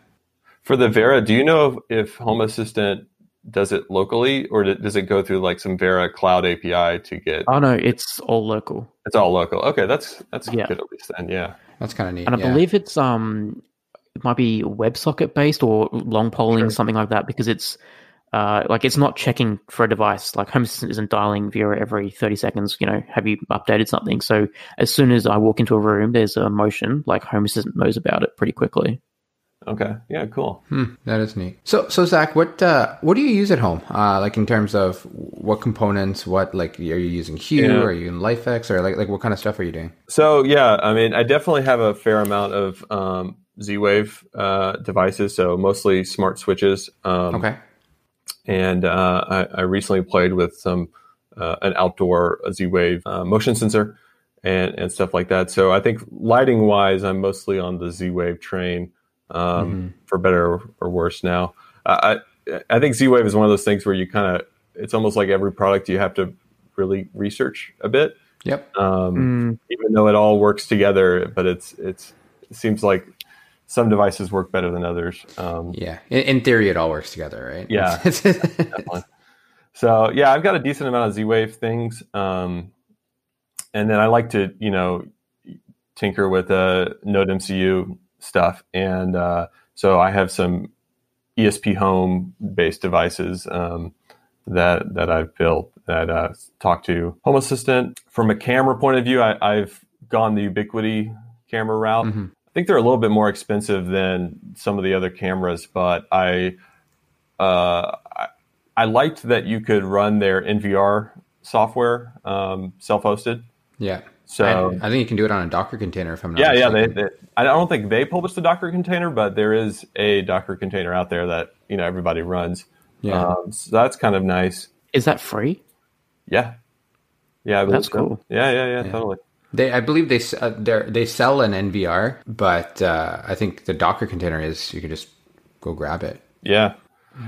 For the Vera, do you know if, if Home Assistant does it locally or does it go through like some Vera Cloud API to get? Oh no, it's all local. It's all local. Okay, that's that's Yeah. good at least then. Yeah. That's kind of neat. and I yeah. believe it's um it might be WebSocket based or long polling Sure. something like that because it's uh like it's not checking for a device like Home Assistant isn't dialing Vera every 30 seconds you know have you updated something so as soon as I walk into a room there's a motion like Home Assistant knows about it pretty quickly Okay. Yeah. Cool. Hmm, that is neat. So, so Zack, what uh, what do you use at home? Uh, like in terms of what components? What like are you using Hue? Yeah. Are you in LIFX? Or like like what kind of stuff are you doing? So yeah, I mean, I definitely have a fair amount of um, Z-Wave uh, devices. So mostly smart switches. Um, Okay. and uh, I, I recently played with some uh, an outdoor Z-Wave uh, motion sensor and and stuff like that. So I think lighting wise, I'm mostly on the Z-Wave train um, for better or worse. Now, I I I think Z-Wave is one of those things where you kind of it's almost like every product you have to really research a bit, Yep. um, Mm, even though it all works together. But it's it's it seems like some devices work better than others. Um, Yeah. In, in theory, it all works together, right? Yeah. definitely. So yeah, I've got a decent amount of Z-Wave things, um, and then I like to you know tinker with uh, Node MCU stuff, and uh, so I have some ESP Home based devices um, that that I've built that uh, talk to Home Assistant. From a camera point of view, I, I've gone the Ubiquiti camera route. Mhm. I think they're a little bit more expensive than some of the other cameras, but I uh, I, I liked that you could run their NVR software um, self-hosted. yeah. So I, I think you can do it on a Docker container if I'm not yeah, yeah. They, they, I don't think they published the Docker container, but there is a Docker container out there that you know everybody runs. yeah. Um, so that's kind of nice. is that free Yeah, yeah. I That's so. cool. Yeah, yeah, yeah, Totally. They, I believe they uh, they they sell an NVR, but uh, I think the Docker container is you can just go grab it. Yeah.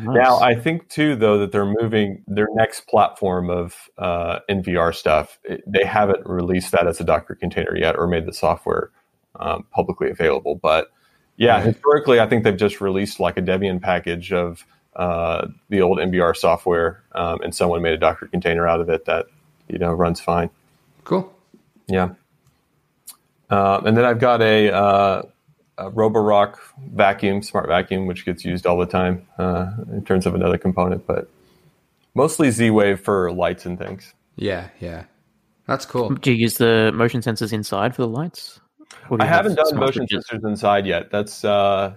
Nice. Now, I think too, though, that they're moving their next platform of uh, NVR stuff. It- they haven't released that as a Docker container yet, or made the software um, publicly available. But yeah, Right. historically, I think they've just released like a Debian package of uh, the old NVR software, um, and someone made a Docker container out of it that you know runs fine. Cool. Yeah. Um, and then I've got a, uh, a Roborock vacuum, smart vacuum, which gets used all the time uh, in terms of another component, but mostly Z Wave for lights and things. Yeah, yeah. That's cool. do you use the motion sensors inside for the lights I have haven't done motion switches? sensors inside yet. That's uh,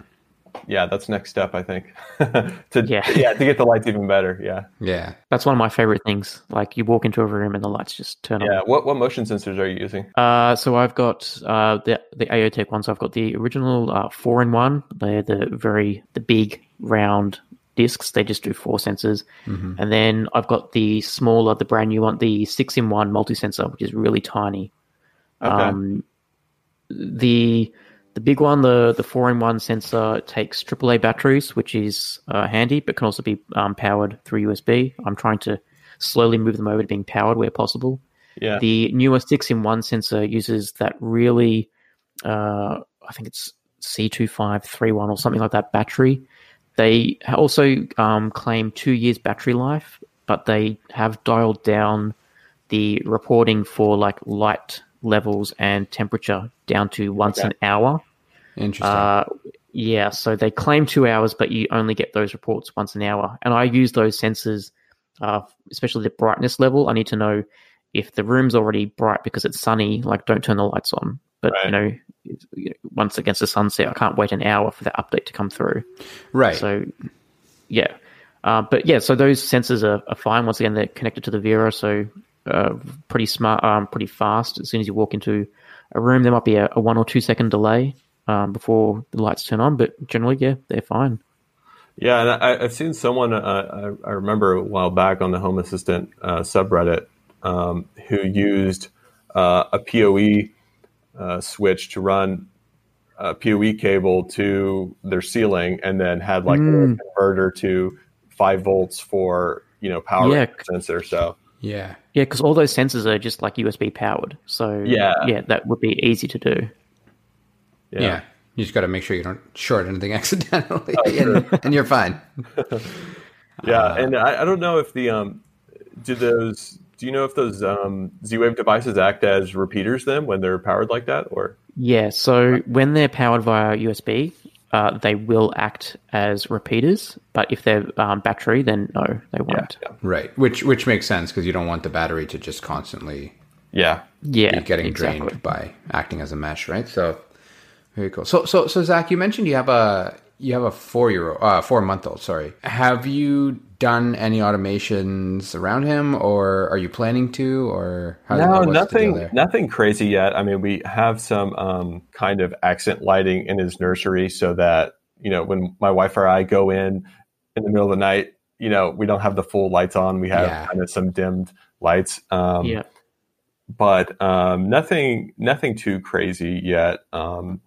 yeah, that's next step, I think. to Yeah. yeah, to get the lights even better. Yeah, Yeah. That's one of my favorite things. Like you walk into a room and the lights just turn on. yeah. What what motion sensors are you using? Uh, so I've got uh, the the Aeotec ones. I've got the original uh, four in one. They're the very the big round discs. They just do four sensors, Mhm. and then I've got the smaller, the brand new one, the six in one multi sensor, which is really tiny. Okay. Um, the the big one, the the four in one sensor takes AAA batteries, which is uh, handy, but can also be um, powered through USB. I'm trying to slowly move them over to being powered where possible. Yeah. The newer six in one sensor uses that really, uh, I think it's C2531 or something like that battery. They also um, claim two years battery life, but they have dialed down the reporting for like light levels and temperature down to once Okay. an hour. Interesting. Uh, yeah, so they claim two hours, but you only get those reports once an hour. And I use those sensors, uh, especially the brightness level. I need to know if the room's already bright because it's sunny. Like, don't turn the lights on. But Right. you know, it's- you know, once against the sunset, I can't wait an hour for that update to come through. right. So, yeah. Uh, but yeah, so those sensors are, are fine. Once again, they're connected to the Vera, so uh, pretty smart, um, pretty fast. As soon as you walk into a room, there might be a, a one or two second delay um, before the lights turn on, but generally, yeah, they're fine. Yeah, and I, I've seen someone. Uh, I, I remember a while back on the Home Assistant uh, subreddit um, who used uh, a PoE uh, switch to run a PoE cable to their ceiling, and then had like a converter to five volts for you know power Yeah. sensor. So yeah. Yeah, because all those sensors are just like USB powered. So Yeah. yeah, that would be easy to do. yeah, Yeah. You just got to make sure you don't short anything accidentally, Oh, and, and you're fine. Yeah, and I, I don't know if the um, do those. Do you know if those um, Z-Wave devices act as repeaters then when they're powered like that, or Yeah, so when they're powered via USB, uh, they will act as repeaters. But if they're um, battery, then no, they won't. yeah, Right. Which which makes sense because you don't want the battery to just constantly yeah, Yeah, be getting exactly. drained by acting as a mesh, right? So very cool. So so so Zack, you mentioned you have a you have a four year old, uh, four month old. Sorry. Have you done any automations around him, or are you planning to, or how, No, what's nothing, there? nothing crazy yet. I mean, we have some um, kind of accent lighting in his nursery so that you know when my wife or I go in in the middle of the night, you know, we don't have the full lights on. We have Yeah. kind of some dimmed lights. Um, Yeah, but um, nothing nothing too crazy yet. Um,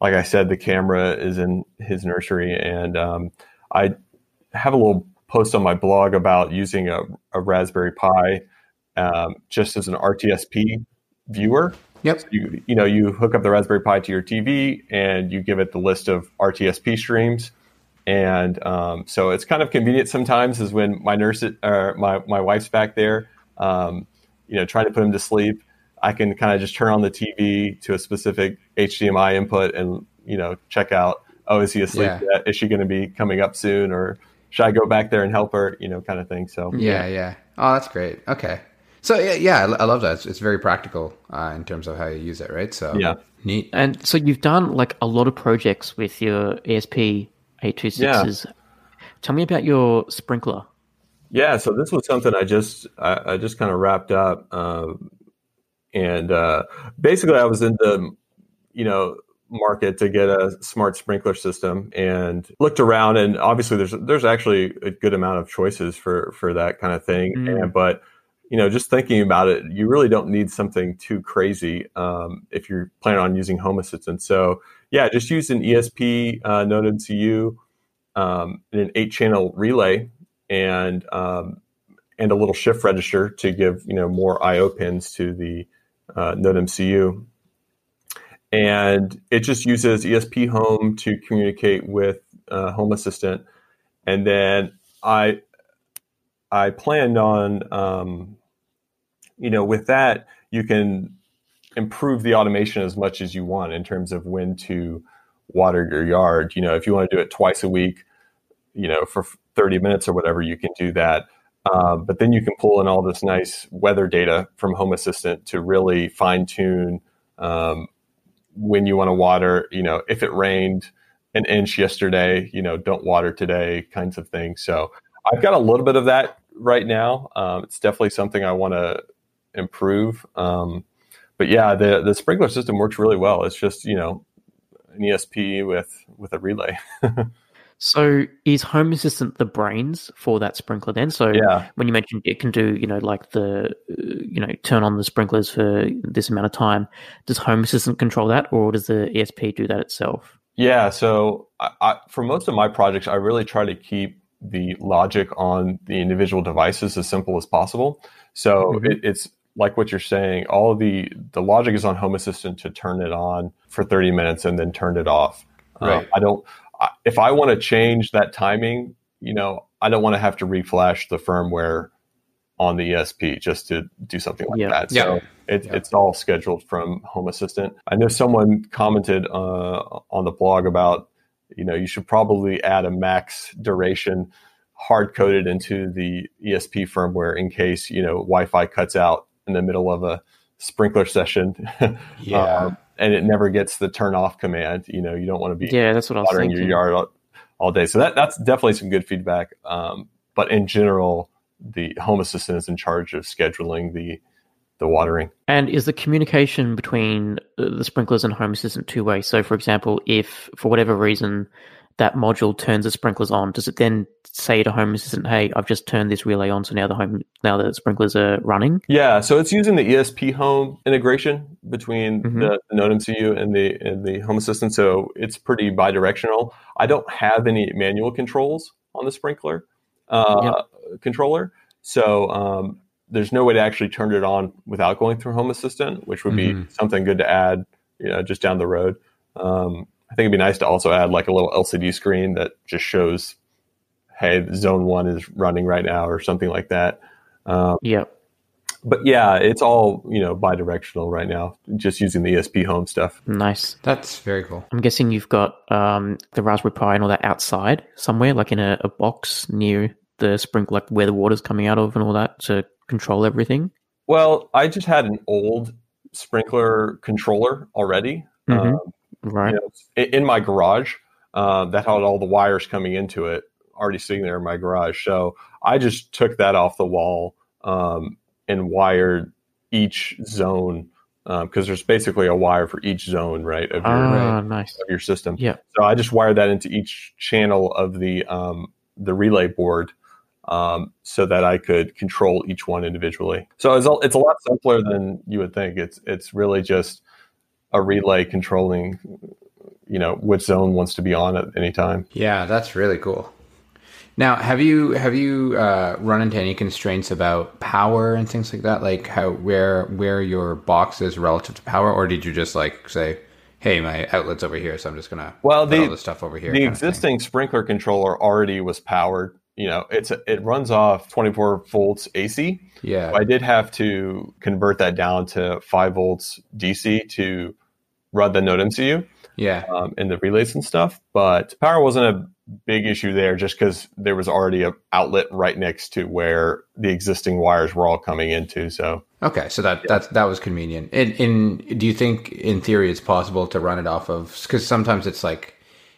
like I said, the camera is in his nursery, and um, I have a little post on my blog about using a, a Raspberry Pi um, just as an RTSP viewer. Yep. You you know you hook up the Raspberry Pi to your TV and you give it the list of RTSP streams. And um, so it's kind of convenient sometimes is when my nurse or my, my wife's back there, um, you know, trying to put him to sleep. I can kind of just turn on the TV to a specific HDMI input and, you know, check out, oh, is he asleep Yeah. yet? Is she going to be coming up soon? Or should I go back there and help her? You know, kind of thing. So, Yeah, yeah. Oh, that's great. Okay. So yeah, yeah, I I love that. It's, it's very practical uh, in terms of how you use it, right? So Yeah. neat. and so you've done like a lot of projects with your ESP eight two sixes. Tell me about your sprinkler. Yeah, so this was something I just I, I just kind of wrapped up, um, and uh, basically I was in the you know market to get a smart sprinkler system and looked around, and obviously there's there's actually a good amount of choices for for that kind of thing, Mm. and, but you know just thinking about it, you really don't need something too crazy um, if you're planning on using Home Assistant. So yeah, just use an ESP uh, Node MCU um, and an eight channel relay and um, and a little shift register to give you know more I/O pins to the uh, Node MCU. And it just uses ESP Home to communicate with uh, Home Assistant, and then I I planned on um, you know with that you can improve the automation as much as you want in terms of when to water your yard. You know if you want to do it twice a week, you know for 30 minutes or whatever, you can do that. Um, but then you can pull in all this nice weather data from Home Assistant to really fine tune um, when you want to water. You know, if it rained an inch yesterday, you know, don't water today, kinds of things. So I've got a little bit of that right now. Um, it's definitely something I want to improve. Um, but yeah, the the sprinkler system works really well. It's just you know an ESP with with a relay. So is Home Assistant the brains for that sprinkler then? So Yeah. when you mentioned it can do, you know, like the, uh, you know, turn on the sprinklers for this amount of time, does Home Assistant control that, or does the ESP do that itself? Yeah. So I, I, for most of my projects, I really try to keep the logic on the individual devices as simple as possible. So Mhm. it, it's like what you're saying. All of the the logic is on Home Assistant to turn it on for 30 minutes and then turn it off. Uh, Right. I don't. I, if I want to change that timing, you know, I don't want to have to reflash the firmware on the ESP just to do something like Yeah. that. Yeah. So it, Yeah. it's all scheduled from Home Assistant. I know someone commented uh, on the blog about, you know, you should probably add a max duration hard coded into the ESP firmware in case, you know, Wi Fi cuts out in the middle of a sprinkler session. Yeah. Um, and it never gets the turn off command. You know, you don't want to be Yeah, that's what I was watering your yard all, all day. So that that's definitely some good feedback. Um, but in general, the Home Assistant is in charge of scheduling the the watering. And is the communication between uh, the sprinklers and Home Assistant two way? So, for example, if for whatever reason that module turns the sprinklers on, does it then say to Home Assistant, "Hey, I've just turned this relay on, so now the home now the sprinklers are running"? Yeah, so it's using the ESP Home integration between Mhm. the, the Node MCU and the and the Home Assistant. So it's pretty bidirectional. I don't have any manual controls on the sprinkler uh, controller, so um, there's no way to actually turn it on without going through Home Assistant, which would Mhm. be something good to add, you know, just down the road. Um, I think it'd be nice to also add like a little LCD screen that just shows, hey, Zone One is running right now, or something like that. Um, Yeah. but yeah, it's all you know bi-directional right now, just using the ESP home stuff. Nice. That's very cool. I'm guessing you've got um, the Raspberry Pi and all that outside somewhere, like in a, a box near the sprinkler, like where the water's coming out of and all that to control everything. Well, I just had an old sprinkler controller already, Mhm. um, Right. you know, in, in my garage uh, that had all the wires coming into it already sitting there in my garage. So I just took that off the wall um, and wired each zone because there's basically a wire for each zone, right, of your Ah, nice. of your system. Yeah. So I just wired that into each channel of the um, the relay board um, so that I could control each one individually. So it's a, it's a lot simpler than you would think. It's it's really just a relay controlling, you know, which zone wants to be on at any time. Yeah, that's really cool. Now, have you have you uh, run into any constraints about power and things like that? Like how where where your box is relative to power, or did you just like say, "Hey, my outlet's over here, so I'm just gonna Well, put the- all this stuff over here"? the kind of thing? existing sprinkler controller already was powered. You know, it's it runs off 24 volts AC. yeah, I did have to convert that down to five volts DC to run the Node MCU. yeah, um, and the relays and stuff. But power wasn't a big issue there just because there was already a outlet right next to where the existing wires were all coming into. So Okay, so that that that was convenient. In do you think in theory it's possible to run it off of? Because sometimes it's like,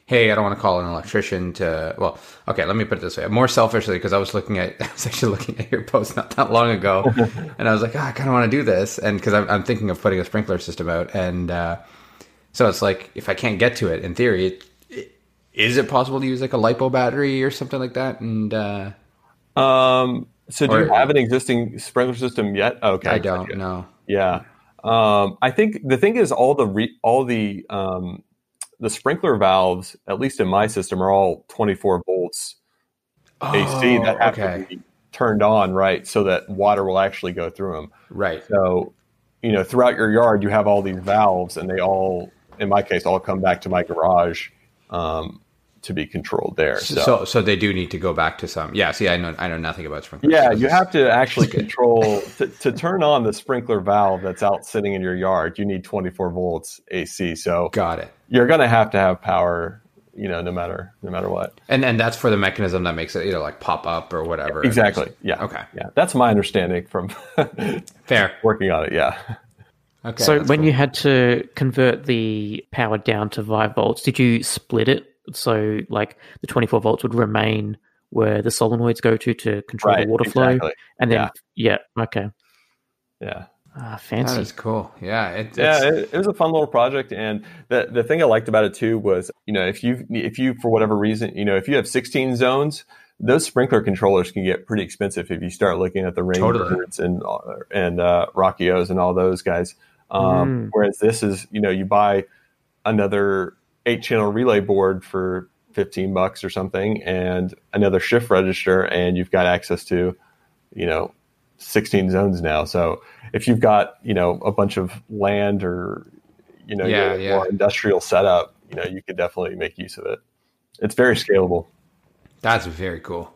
hey, I don't want to call an electrician to. Well, okay, let me put it this way. More selfishly, because I was looking at, I was actually looking at your post not that long ago, and I was like, oh, I kind of want to do this, and because I'm, I'm thinking of putting a sprinkler system out, and uh, so it's like if I can't get to it, in theory, it, it, is it possible to use like a lipo battery or something like that? And uh, um, so do Or- you have an existing sprinkler system yet? Okay, I don't know. Yeah. Um, I think the thing is all the re- all the um, the sprinkler valves, at least in my system, are all 24 volts AC that Oh, have okay, to be turned on, right, so that water will actually go through them. right. So, you know, throughout your yard, you have all these valves, and they all, in my case, all come back to my garage um, to be controlled there. So, So, so, they do need to go back to some. Yeah. See, I know, I know nothing about sprinklers. yeah, you have to actually control to, to turn on the sprinkler valve that's out sitting in your yard. You need 24 volts AC. So Got it. you're going to have to have power, you know, no matter no matter what. And and that's for the mechanism that makes it either like pop up or whatever. Exactly. Yeah. Okay. Yeah, that's my understanding from Fair. working on it. Yeah. Okay. so when cool. you had to convert the power down to 5 volts, did you split it? So like the 24 volts would remain where the solenoids go to to control Right. the water flow? And then, yeah. okay. Yeah. Ah, That fancy. is cool. Yeah, it, it's, yeah, it, it was a fun little project, and the the thing I liked about it too was, you know, if you if you for whatever reason, you know, if you have 16 zones, those sprinkler controllers can get pretty expensive if you start looking at the Totally. Rainbirds and uh, and uh, Rachio's and all those guys. Um, Mm. Whereas this is, you know, you buy another eight channel relay board for 15 bucks or something, and another shift register, and you've got access to, you know, 16 zones now. So if you've got you know a bunch of land or you know Yeah, your yeah. more industrial setup, you know you could definitely make use of it. It's very scalable. that's very cool.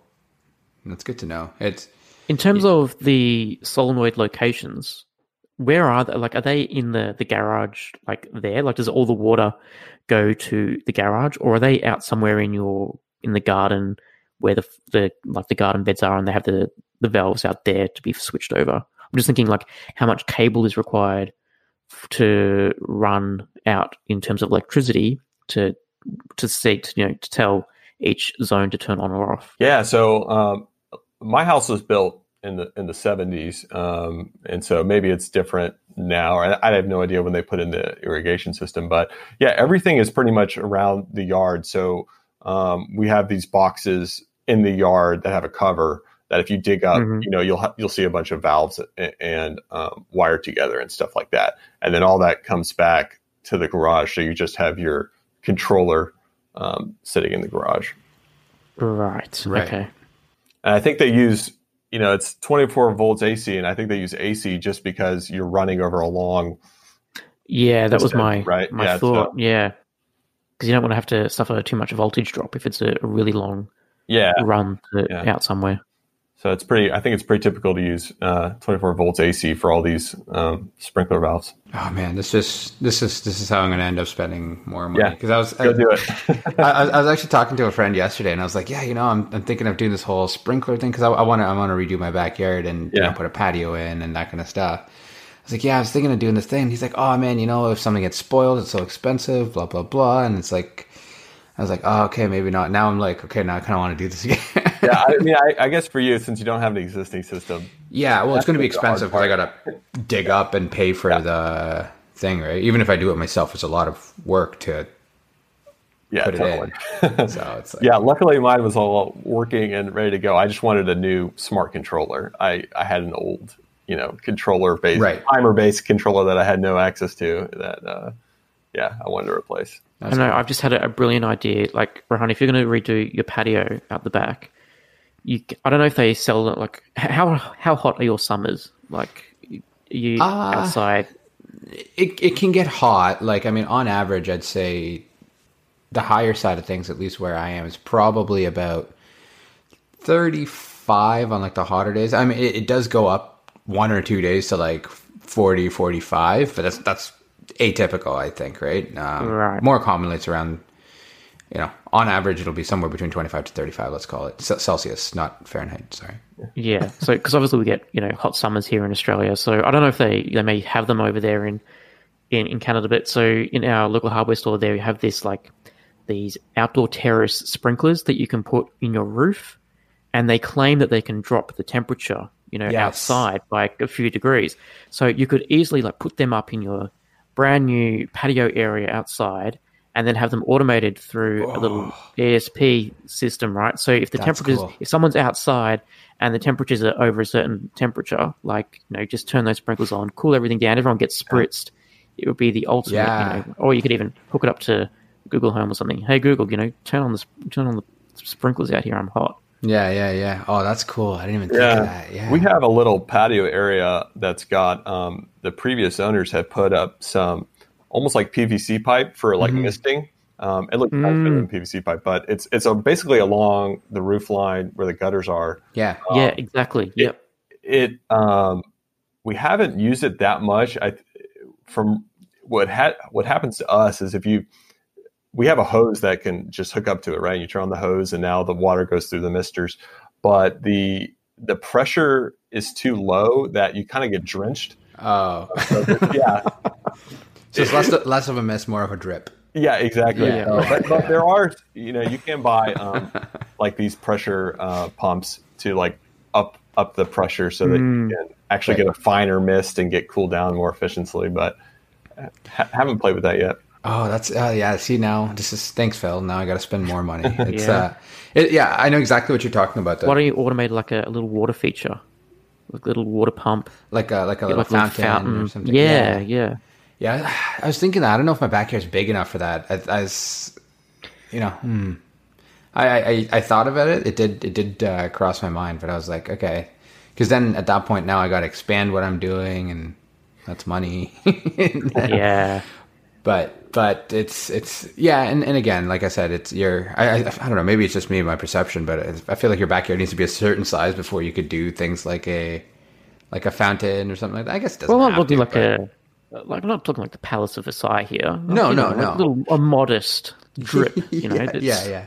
That's good to know. It's In terms of the solenoid locations, where are they? Like, are they in the the garage? Like there? Like, does all the water go to the garage, or are they out somewhere in your in the garden where the the like the garden beds are, and they have the the valves out there to be switched over? I'm just thinking like how much cable is required to run out in terms of electricity to to seat you know to tell each zone to turn on or off. Yeah. So um, my house was built in the in the seventies, um, and so maybe it's different now. Or I, I have no idea when they put in the irrigation system, but yeah, everything is pretty much around the yard. So um, we have these boxes in the yard that have a cover that if you dig up, Mhm. you know, you'll ha- you'll see a bunch of valves and, and um, wired together and stuff like that, and then all that comes back to the garage. So you just have your controller um, sitting in the garage. Right. Right. Okay. And I think they use, you know, it's 24 volts AC, and I think they use AC just because you're running over a long. Yeah, that was my right? my Yeah, thought. so- Yeah, because you don't want to have to suffer too much voltage drop if it's a, a really long Yeah. run to, Yeah. out somewhere. So it's pretty, I think it's pretty typical to use uh, 24 volts AC for all these um, sprinkler valves. oh man, this just this is this is how I'm going to end up spending more money Yeah. because I was Go do it. I, I was- actually talking to a friend yesterday, and I was like, "Yeah, you know, I'm, I'm thinking of doing this whole sprinkler thing because I, I want to I want to redo my backyard and you know, put a patio in and that kind of stuff." I was like, "Yeah, I was thinking of doing this thing." He's like, "Oh man, you know, if something gets spoiled, it's so expensive, blah blah blah." And it's like, I was like, "Oh, okay, maybe not." Now I'm like, "Okay, now I kind of want to do this again." Yeah. I mean, I, I guess for you, since you don't have an existing system, Yeah, well, it's going to be That's the hard expensive because I got to dig up and pay for the thing, right? Even if I do it myself, it's a lot of work to yeah, put it in. So it's like, Yeah, luckily mine was all working and ready to go. I just wanted a new smart controller. I, I had an old, you know, controller based, Right. timer based controller that I had no access to. That, uh, yeah, I wanted to replace. I know. I've just had a, a brilliant idea. Like, Rohan, if you're going to redo your patio out the back, you I don't know if they sell it. Like, how how hot are your summers? Like, you Uh, outside? it, it can get hot. Like, I mean, on average, I'd say the higher side of things, at least where I am, is probably about 35 on like the hotter days. I mean, it, it does go up one or two days to like 40, 45, but that's, that's atypical, I think, right? Um, Right. More commonly, it's around, you know, on average, it'll be somewhere between 25 to 35, let's call it. Ce- Celsius, not Fahrenheit, sorry. Yeah. So, because obviously we get you know hot summers here in Australia. So I don't know if they they may have them over there in in, in Canada. But so in our local hardware store, there we have this like these outdoor terrace sprinklers that you can put in your roof, and they claim that they can drop the temperature you know Yes. outside by a few degrees. So you could easily like put them up in your brand new patio area outside. And then have them automated through a little ESP system, right? So if the That's temperatures, cool. if someone's outside and the temperatures are over a certain temperature, like you know, just turn those sprinklers on, cool everything down, everyone gets spritzed. It would be the ultimate, Yeah. you know. Or you could even hook it up to Google Home or something. Hey Google, you know, turn on the turn on the sprinklers out here. I'm hot. Yeah, yeah, yeah. Oh, that's cool. I didn't even think Yeah. of that. Yeah. We have a little patio area that's got um, the previous owners have put up some almost like PVC pipe for like Mhm. misting. Um, it looks nicer than PVC pipe, but it's it's a, basically along the roof line where the gutters are. Yeah. yeah, exactly. Yep. It um, we haven't used it that much. I from what ha- what happens to us is if you we have a hose that can just hook up to it, right? And You turn on the hose, and now the water goes through the misters, but the the pressure is too low that you kind of get drenched. Oh. So yeah, So it's less less of a mess, more of a drip. yeah, exactly. Yeah. Uh, but, but there are, you know, you can buy um, like these pressure uh, pumps to like up up the pressure so that Mm. you can actually Right. get a finer mist and get cooled down more efficiently. But ha- haven't played with that yet. Oh, that's uh, yeah. See now, this is thanks, Phil. Now I got to spend more money. It's Yeah. uh, it, yeah. I know exactly what you're talking about. Though. Why don't you automate like a, a little water feature, like a little water pump, like a like a get little like a fountain, fountain? or something. Yeah, yeah. Yeah, I was thinking that. I don't know if my backyard's big enough for that. I, I was, you know, hmm. I, I I thought about it. It did it did uh, cross my mind, but I was like, okay, because then at that point now I got to expand what I'm doing, and that's money. yeah. but but it's it's yeah, and, and again, like I said, it's your I, I I don't know. Maybe it's just me and my perception, but I feel like your backyard needs to be a certain size before you could do things like a like a fountain or something like that. I guess it doesn't Well, I'm have not looking to, like but- a like I'm not talking like the Palace of Versailles here. No, You no, know, no. like A little a modest drip. You know, yeah, yeah, yeah.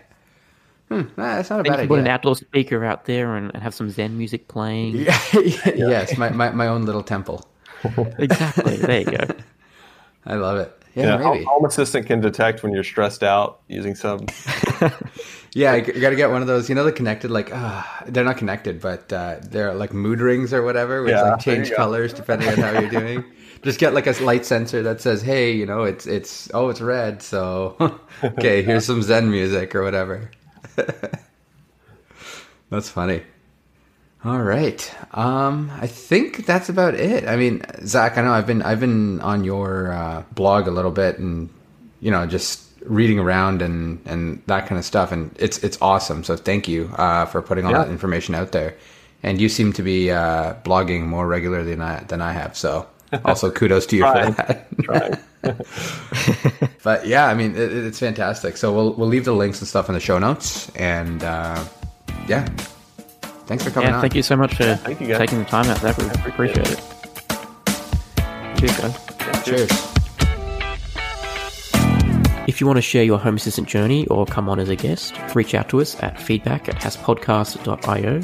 Hmm, nah, that's not a Then you bad can put an outdoor speaker out there and, and have some Zen music playing. Yeah, yes, my, my, my own little temple. Exactly. There you go. I love it. You Yeah, maybe. Home Assistant can detect when you're stressed out using some. Yeah, you got to get one of those. You know, the connected, like, ah, they're not connected, but uh, they're like mood rings or whatever, which Yeah, like change colors depending on how you're doing. Just get like a light sensor that says, "Hey, you know, it's it's oh, it's red, so okay, here's some Zen music or whatever." That's funny. All right. Um, I think that's about it. I mean, Zack, I know I've been I've been on your uh, blog a little bit, and you know, just reading around and and that kind of stuff, and it's it's awesome. So thank you uh, for putting all Yeah. that information out there. And you seem to be uh, blogging more regularly than I than I have. So also kudos to you for that. But yeah, I mean, it, it's fantastic. So we'll we'll leave the links and stuff in the show notes, and uh, yeah, thanks for coming Yeah, on. thank you so much for thank you, taking the time out there. We appreciate it. Cheers, guys. Cheers. If you want to share your Home Assistant journey or come on as a guest, reach out to us at feedback at hasspodcast.io.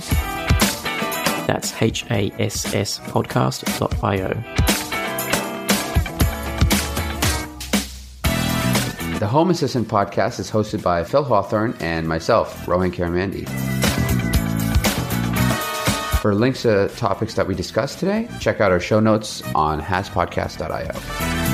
That's H A S S podcast.io. The Home Assistant podcast is hosted by Phil Hawthorne and myself, Rohan Karamandi. For links to topics that we discussed today, check out our show notes on hasspodcast.io.